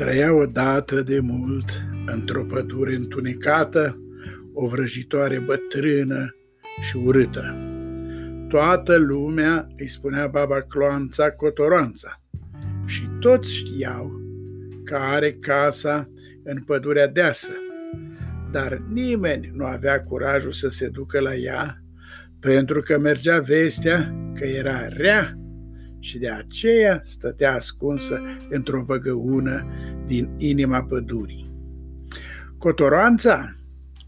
Trăia odată de mult, într-o pădure întunecată, o vrăjitoare bătrână și urâtă. Toată lumea îi spunea baba Cloanța Cotoroanța și toți știau că are casa în pădurea deasă, dar nimeni nu avea curajul să se ducă la ea pentru că mergea vestea că era rea și de aceea stătea ascunsă într-o văgăună din inima pădurii. Cotoroanța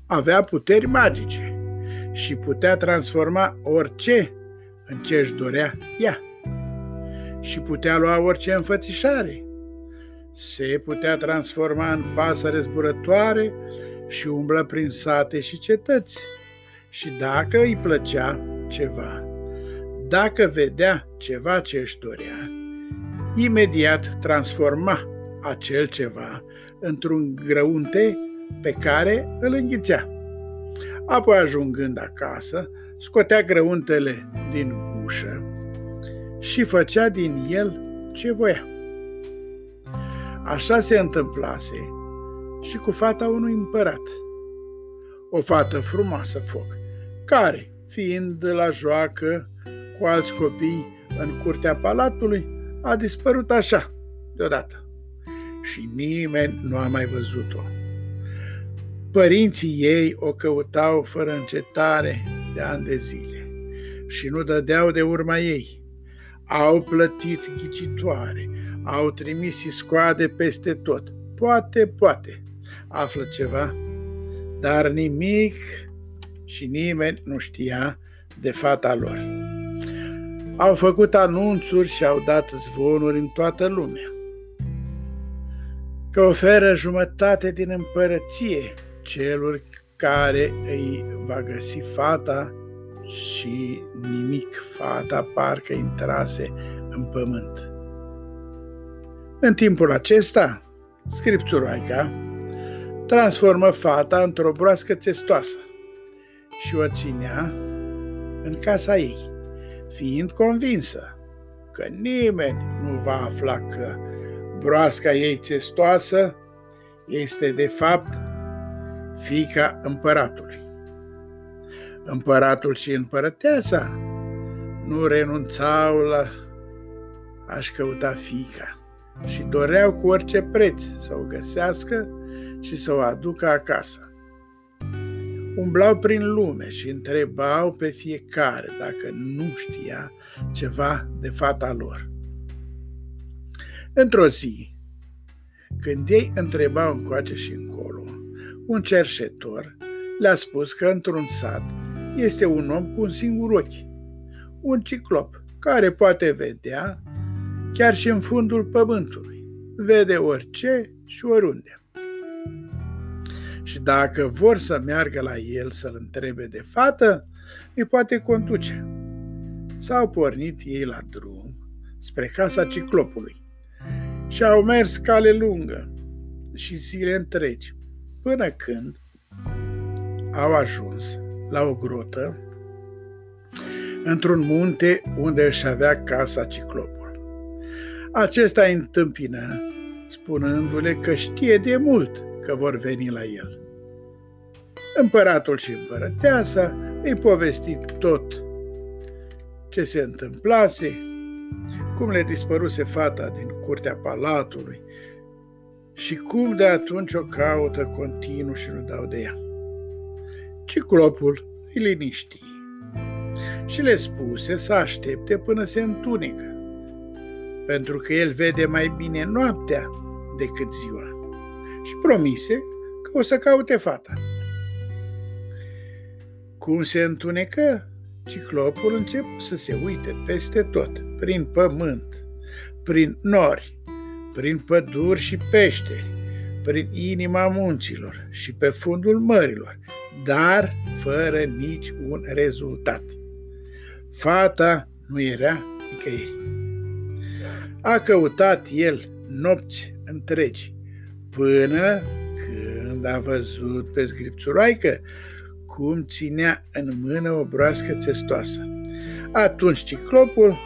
avea puteri magice și putea transforma orice în ce își dorea ea. Și putea lua orice înfățișare. Se putea transforma în pasăre zburătoare și umblă prin sate și cetăți. Și dacă îi plăcea ceva, dacă vedea ceva ce își dorea, imediat transforma acel ceva într-un grăunte pe care îl înghițea. Apoi, ajungând acasă, scotea grăuntele din gușă și făcea din el ce voia. Așa se întâmplase și cu fata unui împărat. O fată frumoasă foc, care, fiind la joacă cu alți copii în curtea palatului, a dispărut așa, deodată. Și nimeni nu a mai văzut-o. Părinții ei o căutau fără încetare de ani de zile și nu dădeau de urma ei. Au plătit ghicitoare, au trimis scoade peste tot. Poate, poate, află ceva, dar nimic și nimeni nu știa de fata lor. Au făcut anunțuri și au dat zvonuri în toată lumea. Că oferă jumătate din împărăție celor care îi va găsi fata și nimic. Fata parcă intrase în pământ. În timpul acesta, scripțuroaica transformă fata într-o broască testoasă și o ținea în casa ei, fiind convinsă că nimeni nu va afla că broasca ei testoasă este de fapt fica împăratului. Împăratul și împărăteasa nu renunțau la a-și căuta fica și doreau cu orice preț să o găsească și să o aducă acasă. Umblau prin lume și întrebau pe fiecare dacă nu știa ceva de fata lor. Într-o zi, când ei întrebau încoace și încolo, un cerșetor le-a spus că într-un sat este un om cu un singur ochi, un ciclop, care poate vedea chiar și în fundul pământului. Vede orice și oriunde. Și dacă vor să meargă la el să-l întrebe de fată, îi poate conduce. S-au pornit ei la drum spre casa ciclopului și au mers cale lungă și zile întregi, până când au ajuns la o grotă într-un munte unde își avea casa ciclopul. Acesta îi întâmpină, spunându-le că știe de mult că vor veni la el. Împăratul și împărăteasa îi povesti tot ce se întâmplase, cum le dispăruse fata din curtea palatului și cum de atunci o caută continuu și nu dau de ea. Ciclopul îi liniști și le spuse să aștepte până se întunecă, pentru că el vede mai bine noaptea decât ziua și promise că o să caute fata. Cum se întunecă, ciclopul începe să se uite peste tot, prin pământ, prin nori, prin păduri și peșteri, prin inima munților și pe fundul mărilor, dar fără nici un rezultat. Fata nu era nicăieri. A căutat el nopți întregi, până când a văzut pe scripțuroaică cum ținea în mână o broască testoasă. Atunci ciclopul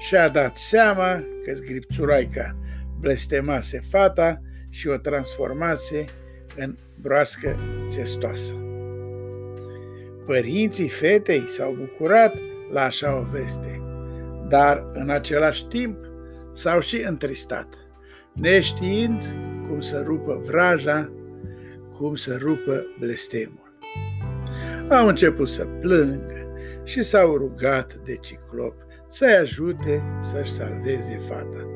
și-a dat seama că scripțuroaica blestemase fata și o transformase în broască țestoasă. Părinții fetei s-au bucurat la așa o veste, dar în același timp s-au și întristat, neștiind cum să rupă vraja, cum să rupă blestemul. Au început să plângă și s-au rugat de ciclop să-i ajute să-și salveze fata.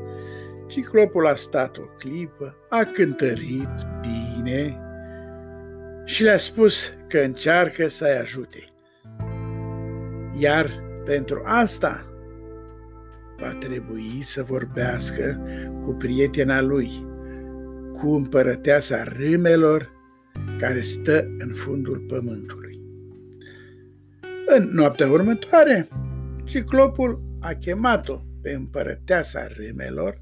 Ciclopul a stat o clipă, a cântărit bine și le-a spus că încearcă să-i ajute. Iar pentru asta va trebui să vorbească cu prietena lui, cu împărăteasa râmelor care stă în fundul pământului. În noaptea următoare, ciclopul a chemat-o pe împărăteasa râmelor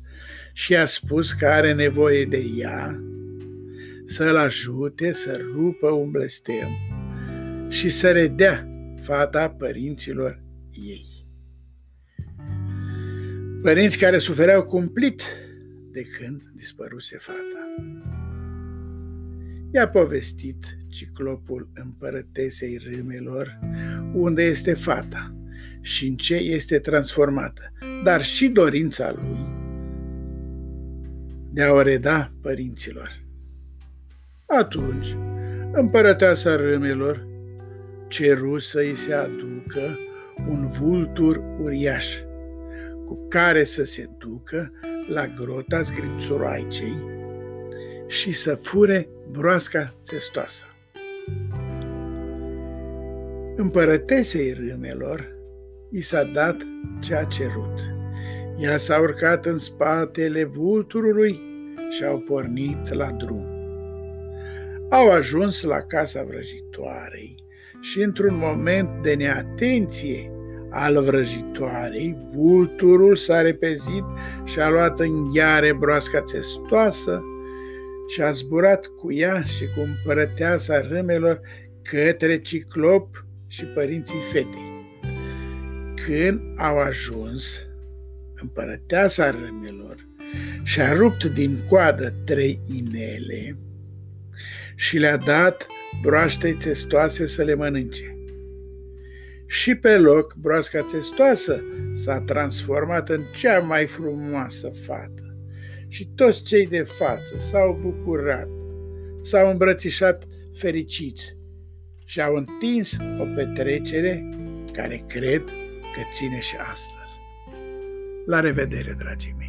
și a spus că are nevoie de ea să-l ajute să rupă un blestem și să redea fata părinților ei. Părinți care sufereau cumplit de când dispăruse fata. I-a povestit ciclopul împărătesei râmelor unde este fata și în ce este transformată, dar și dorința lui de a o reda părinților. Atunci, împărăteasa râmelor ceru să îi se aducă un vultur uriaș cu care să se ducă la grota zgripțuroaicei și să fure broasca țestoasă. Împărătesei râmelor i s-a dat ce a cerut. Ea s-a urcat în spatele vulturului și au pornit la drum. Au ajuns la casa vrăjitoarei și într-un moment de neatenție al vrăjitoarei, vulturul s-a repezit și a luat în gheare broasca țestoasă și a zburat cu ea și cu împărăteasa râmelor către ciclop și părinții fetei. Când au ajuns, împărăteasa râmelor și-a rupt din coadă trei inele și le-a dat broaștei testoase să le mănânce. Și pe loc, broasca testoasă s-a transformat în cea mai frumoasă fată. Și toți cei de față s-au bucurat, s-au îmbrățișat fericiți și au întins o petrecere care cred că ține și astăzi. La revedere, dragii mei!